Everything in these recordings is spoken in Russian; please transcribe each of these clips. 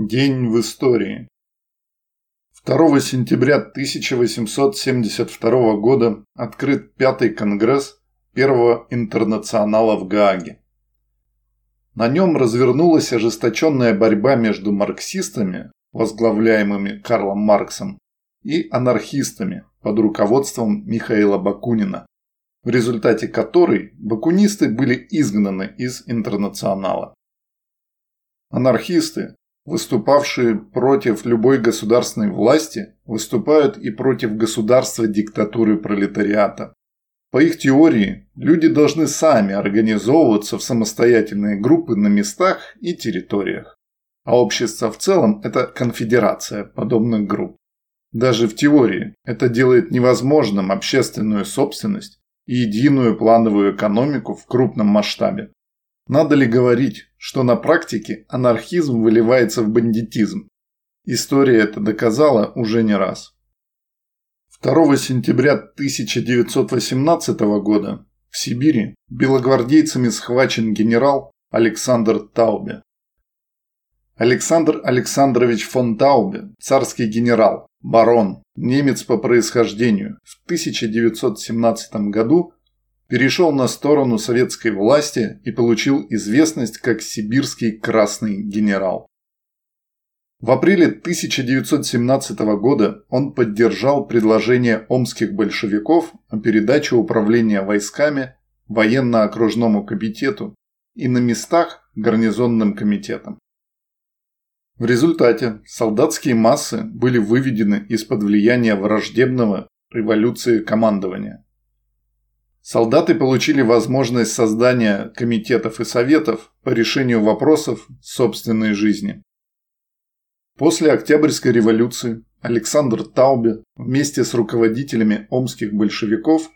День в истории. 2 сентября 1872 года открыт Пятый Конгресс Первого Интернационала в Гааге. На нем развернулась ожесточенная борьба между марксистами, возглавляемыми Карлом Марксом, и анархистами под руководством Михаила Бакунина, в результате которой бакунисты были изгнаны из Интернационала. Анархисты, выступавшие против любой государственной власти, выступают и против государства диктатуры пролетариата. По их теории, люди должны сами организовываться в самостоятельные группы на местах и территориях. А общество в целом – это конфедерация подобных групп. Даже в теории это делает невозможным общественную собственность и единую плановую экономику в крупном масштабе. Надо ли говорить, что на практике анархизм выливается в бандитизм? История это доказала уже не раз. 2 сентября 1918 года в Сибири белогвардейцами схвачен генерал Александр Таубе. Александр Александрович фон Таубе, царский генерал, барон, немец по происхождению, в 1917 году перешел на сторону советской власти и получил известность как сибирский красный генерал. В апреле 1917 года он поддержал предложение омских большевиков о передаче управления войсками военно-окружному комитету и на местах гарнизонным комитетам. В результате солдатские массы были выведены из-под влияния враждебного революции командования. Солдаты получили возможность создания комитетов и советов по решению вопросов собственной жизни. После Октябрьской революции Александр Таубе вместе с руководителями омских большевиков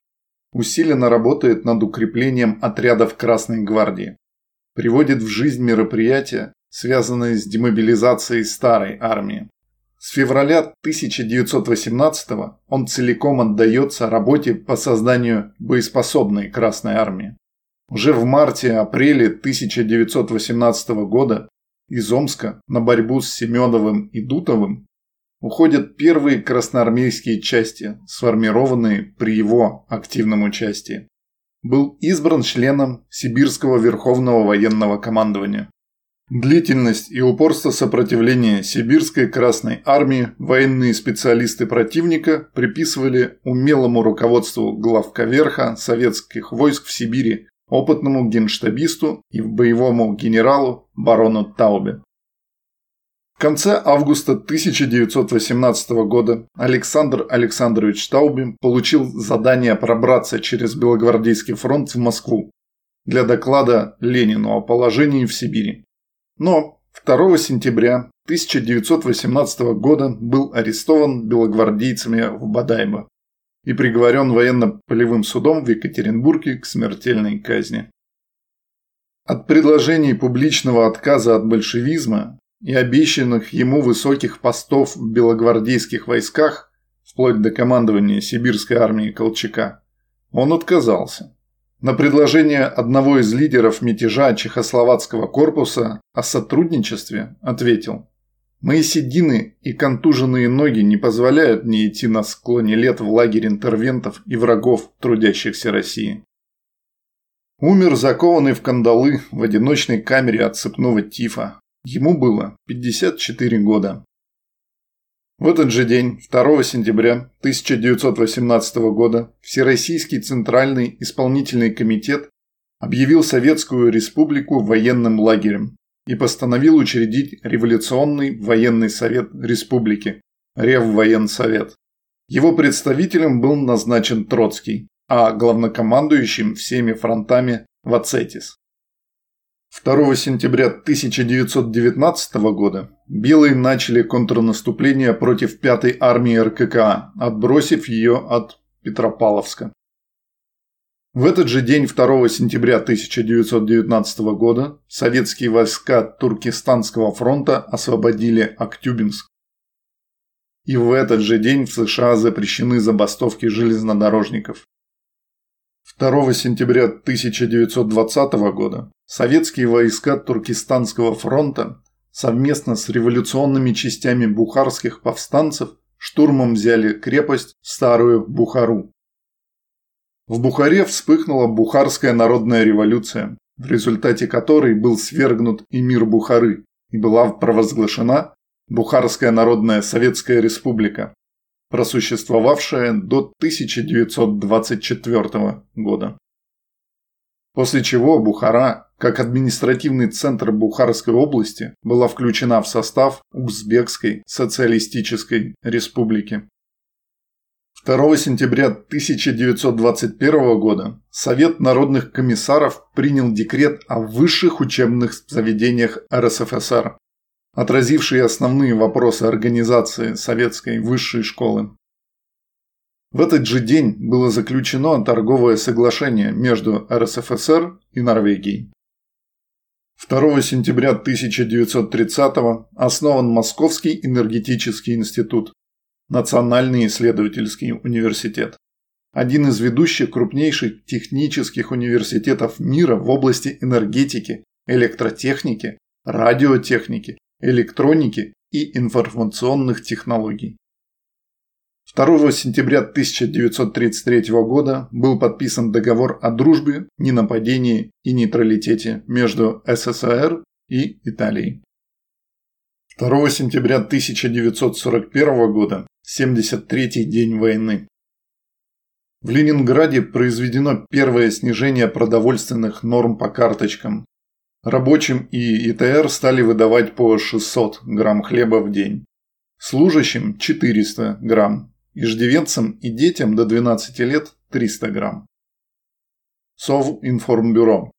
усиленно работает над укреплением отрядов Красной гвардии, приводит в жизнь мероприятия, связанные с демобилизацией старой армии. С февраля 1918 он целиком отдается работе по созданию боеспособной Красной Армии. Уже в марте-апреле 1918 года из Омска на борьбу с Семеновым и Дутовым уходят первые красноармейские части, сформированные при его активном участии. Был избран членом Сибирского Верховного военного командования. Длительность и упорство сопротивления сибирской Красной Армии военные специалисты противника приписывали умелому руководству главковерха советских войск в Сибири, опытному генштабисту и боевому генералу барону Таубе. В конце августа 1918 года Александр Александрович Таубе получил задание пробраться через Белогвардейский фронт в Москву для доклада Ленину о положении в Сибири. Но 2 сентября 1918 года был арестован белогвардейцами в Бадайбо и приговорен военно-полевым судом в Екатеринбурге к смертельной казни. От предложений публичного отказа от большевизма и обещанных ему высоких постов в белогвардейских войсках, вплоть до командования сибирской армии Колчака, он отказался. На предложение одного из лидеров мятежа Чехословацкого корпуса о сотрудничестве ответил «Мои седины и контуженные ноги не позволяют мне идти на склоне лет в лагерь интервентов и врагов трудящихся России». Умер закованный в кандалы в одиночной камере от цепного тифа. Ему было 54 года. В этот же день, 2 сентября 1918 года, Всероссийский Центральный исполнительный комитет объявил Советскую Республику военным лагерем и постановил учредить Революционный военный совет республики – Реввоенсовет. Его представителем был назначен Троцкий, а главнокомандующим всеми фронтами – Вацетис. 2 сентября 1919 года белые начали контрнаступление против 5-й армии РККА, отбросив ее от Петропавловска. В этот же день, 2 сентября 1919 года, советские войска Туркестанского фронта освободили Актюбинск. И в этот же день в США запрещены забастовки железнодорожников. 2 сентября 1920 года советские войска Туркестанского фронта совместно с революционными частями бухарских повстанцев штурмом взяли крепость Старую Бухару. В Бухаре вспыхнула Бухарская народная революция, в результате которой был свергнут эмир Бухары и была провозглашена Бухарская народная советская республика, просуществовавшая до 1924 года. После чего Бухара, как административный центр Бухарской области, была включена в состав Узбекской социалистической республики. 2 сентября 1921 года Совет народных комиссаров принял декрет о высших учебных заведениях РСФСР, отразивший основные вопросы организации советской высшей школы. В этот же день было заключено торговое соглашение между РСФСР и Норвегией. 2 сентября 1930 основан Московский энергетический институт, Национальный исследовательский университет. Один из ведущих крупнейших технических университетов мира в области энергетики, электротехники, радиотехники, электроники и информационных технологий. 2 сентября 1933 года был подписан договор о дружбе, ненападении и нейтралитете между СССР и Италией. 2 сентября 1941 года 73-й день войны. В Ленинграде произведено первое снижение продовольственных норм по карточкам. Рабочим и ИТР стали выдавать по 600 грамм хлеба в день. Служащим – 400 грамм. Иждивенцам и детям до 12 лет – 300 грамм. Совинформбюро.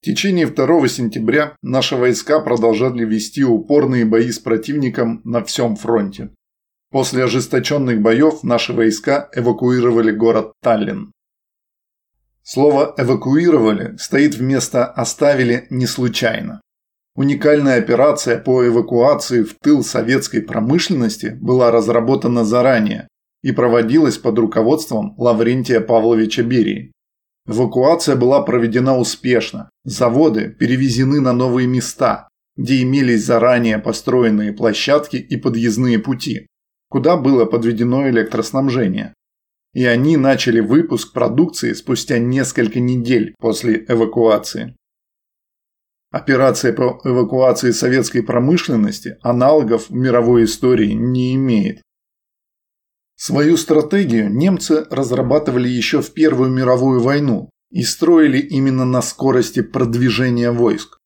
В течение 2 сентября наши войска продолжали вести упорные бои с противником на всем фронте. После ожесточенных боев наши войска эвакуировали город Таллин. Слово «эвакуировали» стоит вместо «оставили» не случайно. Уникальная операция по эвакуации в тыл советской промышленности была разработана заранее и проводилась под руководством Лаврентия Павловича Берии. Эвакуация была проведена успешно, заводы перевезены на новые места, где имелись заранее построенные площадки и подъездные пути куда было подведено электроснабжение. И они начали выпуск продукции спустя несколько недель после эвакуации. Операция по эвакуации советской промышленности аналогов в мировой истории не имеет. Свою стратегию немцы разрабатывали еще в Первую мировую войну и строили именно на скорости продвижения войск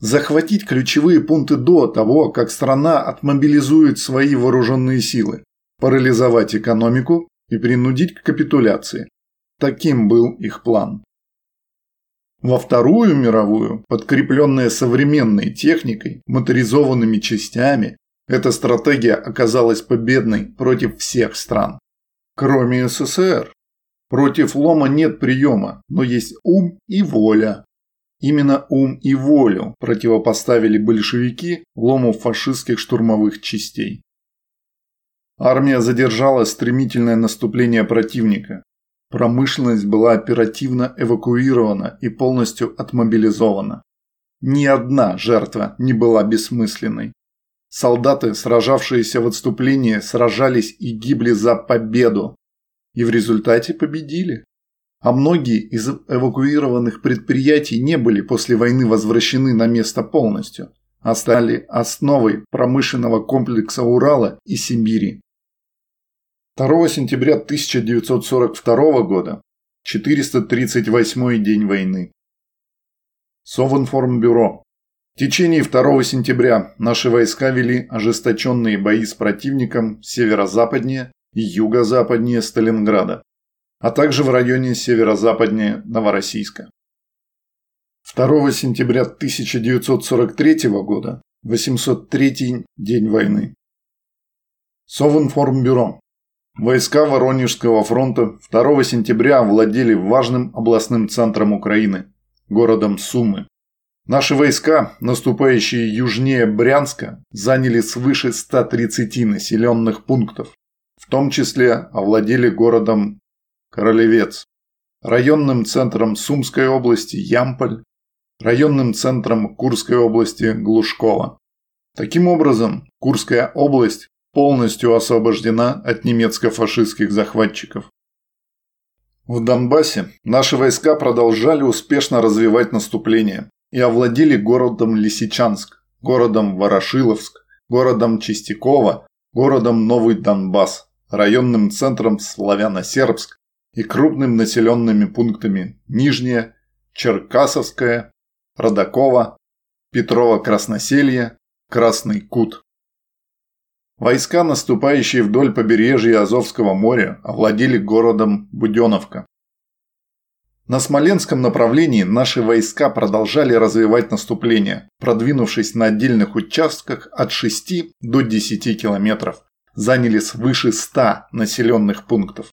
захватить ключевые пункты до того, как страна отмобилизует свои вооруженные силы, парализовать экономику и принудить к капитуляции. Таким был их план. Во Вторую мировую, подкрепленная современной техникой, моторизованными частями, эта стратегия оказалась победной против всех стран, кроме СССР. Против лома нет приема, но есть ум и воля, Именно ум и волю противопоставили большевики лому фашистских штурмовых частей. Армия задержала стремительное наступление противника. Промышленность была оперативно эвакуирована и полностью отмобилизована. Ни одна жертва не была бессмысленной. Солдаты, сражавшиеся в отступлении, сражались и гибли за победу. И в результате победили а многие из эвакуированных предприятий не были после войны возвращены на место полностью, а стали основой промышленного комплекса Урала и Сибири. 2 сентября 1942 года, 438 день войны. Совинформбюро. В течение 2 сентября наши войска вели ожесточенные бои с противником северо-западнее и юго-западнее Сталинграда а также в районе северо-западнее Новороссийска. 2 сентября 1943 года, 803 день войны. Совинформбюро. Войска Воронежского фронта 2 сентября овладели важным областным центром Украины, городом Сумы. Наши войска, наступающие южнее Брянска, заняли свыше 130 населенных пунктов, в том числе овладели городом Королевец, районным центром Сумской области Ямполь, районным центром Курской области Глушково. Таким образом, Курская область полностью освобождена от немецко-фашистских захватчиков. В Донбассе наши войска продолжали успешно развивать наступление и овладели городом Лисичанск, городом Ворошиловск, городом Чистякова, городом Новый Донбасс, районным центром Славяно-Сербск и крупными населенными пунктами Нижнее, Черкасовское, Родаково, Петрово-Красноселье, Красный Кут. Войска, наступающие вдоль побережья Азовского моря, овладели городом Буденовка. На Смоленском направлении наши войска продолжали развивать наступление, продвинувшись на отдельных участках от 6 до 10 километров, заняли свыше 100 населенных пунктов.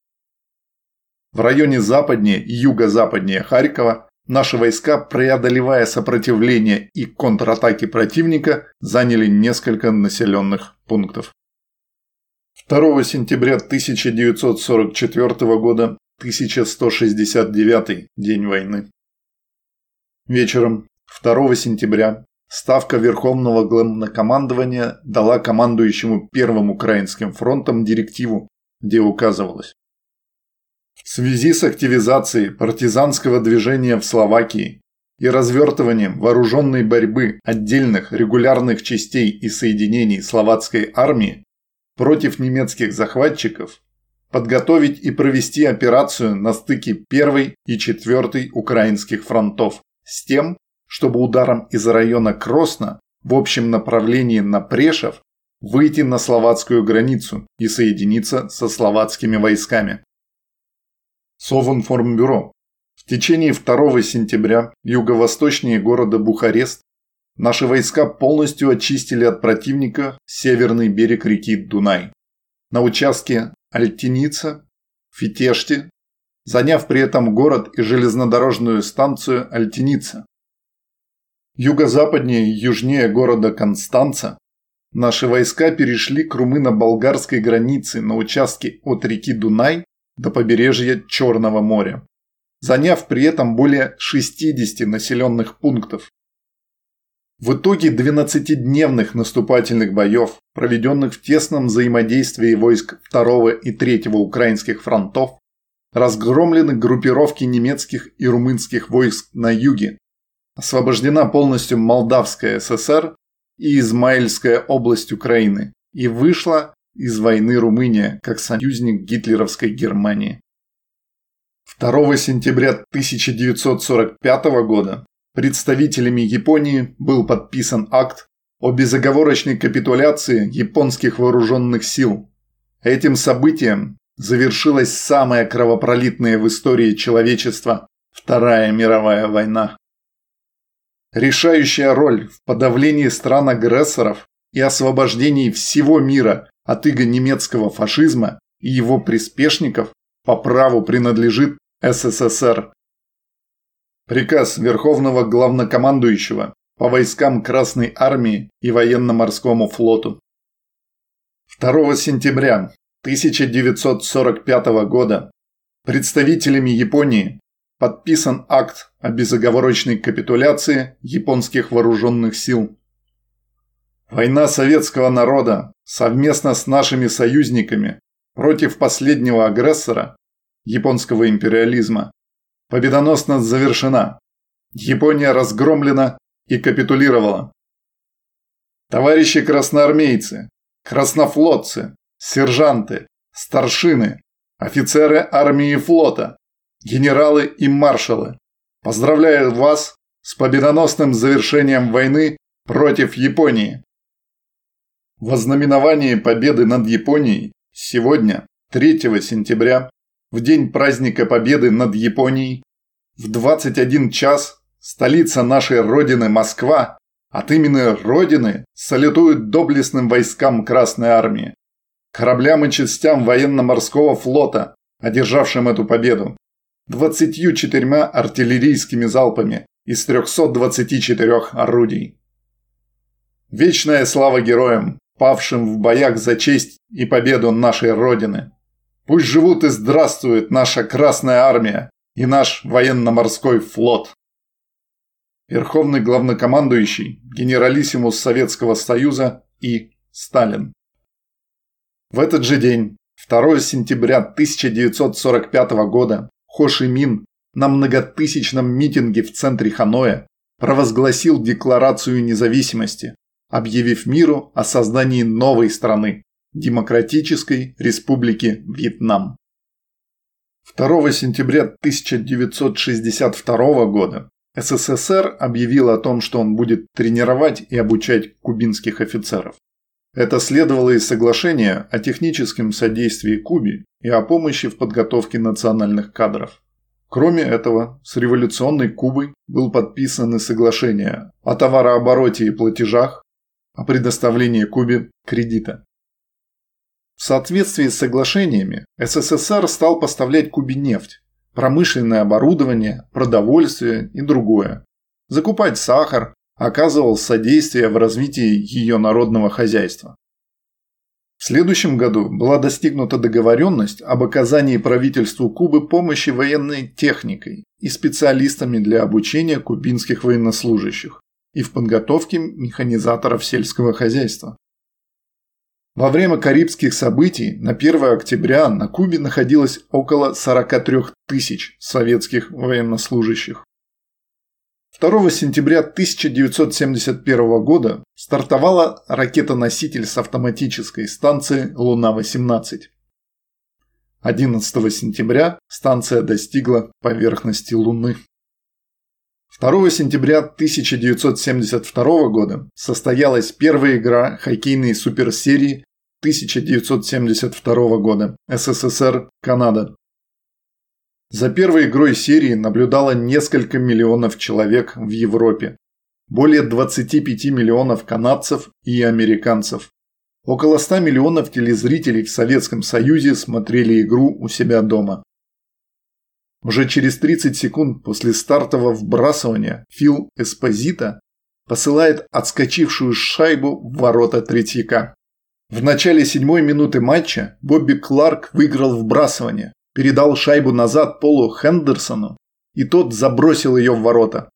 В районе западнее и юго-западнее Харькова наши войска, преодолевая сопротивление и контратаки противника, заняли несколько населенных пунктов. 2 сентября 1944 года 1169 день войны. Вечером 2 сентября Ставка Верховного Главнокомандования дала командующему Первым Украинским фронтом директиву, где указывалось. В связи с активизацией партизанского движения в Словакии и развертыванием вооруженной борьбы отдельных регулярных частей и соединений словацкой армии против немецких захватчиков подготовить и провести операцию на стыке 1 и 4 украинских фронтов с тем, чтобы ударом из района Кросна в общем направлении на Прешев выйти на словацкую границу и соединиться со словацкими войсками. Совинформбюро. В течение 2 сентября юго-восточнее города Бухарест наши войска полностью очистили от противника северный берег реки Дунай. На участке Альтиница, Фитешти, заняв при этом город и железнодорожную станцию Альтиница. Юго-западнее и южнее города Констанца наши войска перешли к румыно-болгарской границе на участке от реки Дунай до побережья Черного моря, заняв при этом более 60 населенных пунктов. В итоге 12-дневных наступательных боев, проведенных в тесном взаимодействии войск 2 и 3 украинских фронтов, разгромлены группировки немецких и румынских войск на юге, освобождена полностью Молдавская ССР и Измаильская область Украины и вышла из войны Румыния как союзник гитлеровской Германии. 2 сентября 1945 года представителями Японии был подписан акт о безоговорочной капитуляции японских вооруженных сил. Этим событием завершилась самая кровопролитная в истории человечества Вторая мировая война. Решающая роль в подавлении стран-агрессоров и освобождении всего мира от иго немецкого фашизма и его приспешников по праву принадлежит СССР. Приказ Верховного Главнокомандующего по войскам Красной Армии и Военно-Морскому флоту. 2 сентября 1945 года представителями Японии подписан акт о безоговорочной капитуляции японских вооруженных сил. Война советского народа совместно с нашими союзниками против последнего агрессора, японского империализма, победоносно завершена. Япония разгромлена и капитулировала. Товарищи красноармейцы, краснофлотцы, сержанты, старшины, офицеры армии и флота, генералы и маршалы, поздравляю вас с победоносным завершением войны против Японии. В ознаменовании победы над Японией сегодня, 3 сентября, в день праздника Победы над Японией, в 21 час столица нашей Родины Москва от имени Родины салютует доблестным войскам Красной Армии, кораблям и частям военно-морского флота, одержавшим эту победу, 24 артиллерийскими залпами из 324 орудий. Вечная слава героям, павшим в боях за честь и победу нашей Родины. Пусть живут и здравствует наша Красная Армия и наш военно-морской флот. Верховный главнокомандующий, генералиссимус Советского Союза и Сталин. В этот же день, 2 сентября 1945 года, Хо Ши Мин на многотысячном митинге в центре Ханоя провозгласил Декларацию независимости, объявив миру о создании новой страны – Демократической Республики Вьетнам. 2 сентября 1962 года СССР объявил о том, что он будет тренировать и обучать кубинских офицеров. Это следовало из соглашения о техническом содействии Кубе и о помощи в подготовке национальных кадров. Кроме этого, с революционной Кубой был подписан и соглашение о товарообороте и платежах, о предоставлении Кубе кредита. В соответствии с соглашениями СССР стал поставлять Кубе нефть, промышленное оборудование, продовольствие и другое. Закупать сахар, оказывал содействие в развитии ее народного хозяйства. В следующем году была достигнута договоренность об оказании правительству Кубы помощи военной техникой и специалистами для обучения кубинских военнослужащих и в подготовке механизаторов сельского хозяйства. Во время Карибских событий на 1 октября на Кубе находилось около 43 тысяч советских военнослужащих. 2 сентября 1971 года стартовала ракета-носитель с автоматической станции «Луна-18». 11 сентября станция достигла поверхности Луны. 2 сентября 1972 года состоялась первая игра хоккейной суперсерии 1972 года СССР-Канада. За первой игрой серии наблюдало несколько миллионов человек в Европе, более 25 миллионов канадцев и американцев. Около 100 миллионов телезрителей в Советском Союзе смотрели игру у себя дома. Уже через 30 секунд после стартового вбрасывания Фил Эспозита посылает отскочившую шайбу в ворота Третьяка. В начале седьмой минуты матча Бобби Кларк выиграл вбрасывание, передал шайбу назад Полу Хендерсону, и тот забросил ее в ворота.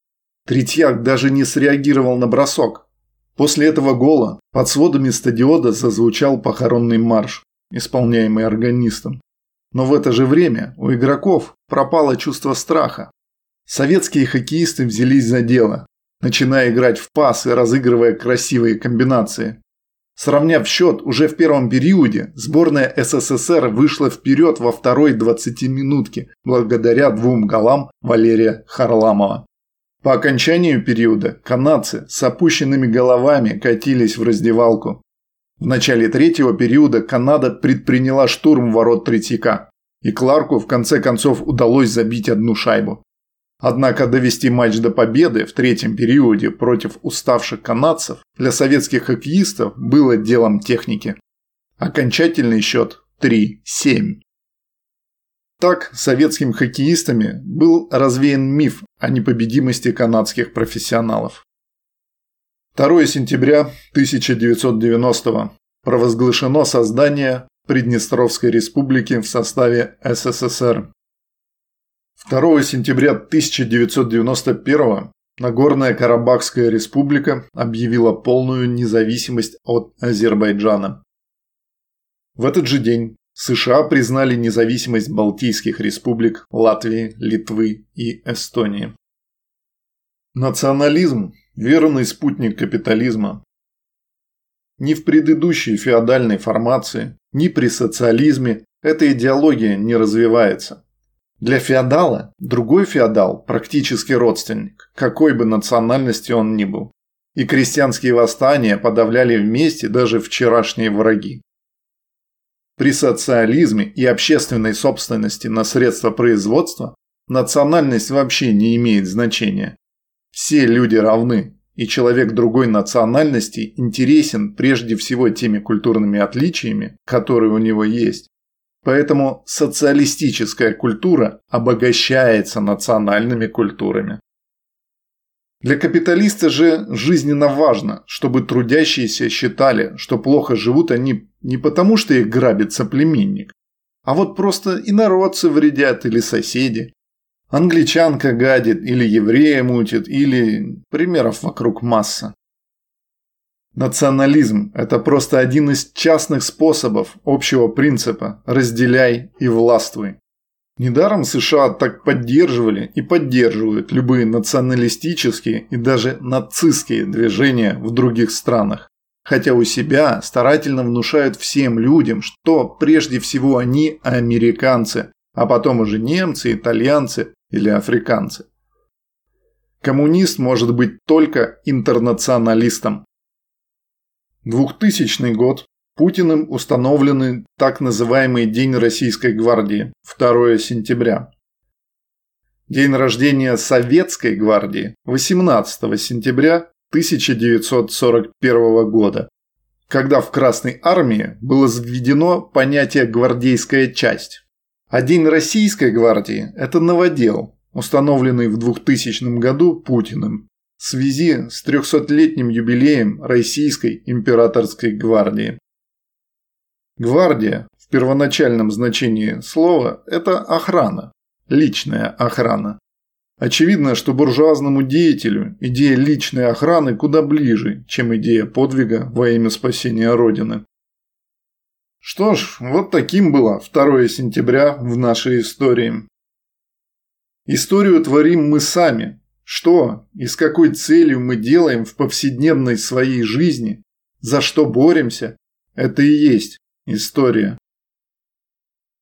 Третьяк даже не среагировал на бросок. После этого гола под сводами стадиона зазвучал похоронный марш, исполняемый органистом. Но в это же время у игроков пропало чувство страха. Советские хоккеисты взялись за дело, начиная играть в пас и разыгрывая красивые комбинации. Сравняв счет уже в первом периоде, сборная СССР вышла вперед во второй 20-минутке благодаря двум голам Валерия Харламова. По окончанию периода канадцы с опущенными головами катились в раздевалку. В начале третьего периода Канада предприняла штурм ворот Третьяка, и Кларку в конце концов удалось забить одну шайбу. Однако довести матч до победы в третьем периоде против уставших канадцев для советских хоккеистов было делом техники. Окончательный счет 3-7. Так советскими хоккеистами был развеян миф о непобедимости канадских профессионалов. 2 сентября 1990 провозглашено создание Приднестровской республики в составе СССР. 2 сентября 1991 Нагорная Карабахская республика объявила полную независимость от Азербайджана. В этот же день США признали независимость Балтийских республик Латвии, Литвы и Эстонии. Национализм верный спутник капитализма. Ни в предыдущей феодальной формации, ни при социализме эта идеология не развивается. Для феодала другой феодал – практически родственник, какой бы национальности он ни был. И крестьянские восстания подавляли вместе даже вчерашние враги. При социализме и общественной собственности на средства производства национальность вообще не имеет значения. Все люди равны, и человек другой национальности интересен прежде всего теми культурными отличиями, которые у него есть. Поэтому социалистическая культура обогащается национальными культурами. Для капиталиста же жизненно важно, чтобы трудящиеся считали, что плохо живут они не потому, что их грабит соплеменник, а вот просто инородцы вредят или соседи, Англичанка гадит, или еврея мутит, или примеров вокруг масса. Национализм – это просто один из частных способов общего принципа «разделяй и властвуй». Недаром США так поддерживали и поддерживают любые националистические и даже нацистские движения в других странах. Хотя у себя старательно внушают всем людям, что прежде всего они американцы, а потом уже немцы, итальянцы или африканцы. Коммунист может быть только интернационалистом. 2000 год. Путиным установлены так называемый День Российской гвардии, 2 сентября. День рождения Советской гвардии, 18 сентября 1941 года, когда в Красной армии было заведено понятие «гвардейская часть». День Российской гвардии – это новодел, установленный в 2000 году Путиным в связи с 300-летним юбилеем Российской императорской гвардии. Гвардия в первоначальном значении слова – это охрана, личная охрана. Очевидно, что буржуазному деятелю идея личной охраны куда ближе, чем идея подвига во имя спасения Родины. Что ж, вот таким было 2 сентября в нашей истории. Историю творим мы сами. Что и с какой целью мы делаем в повседневной своей жизни, за что боремся, это и есть история.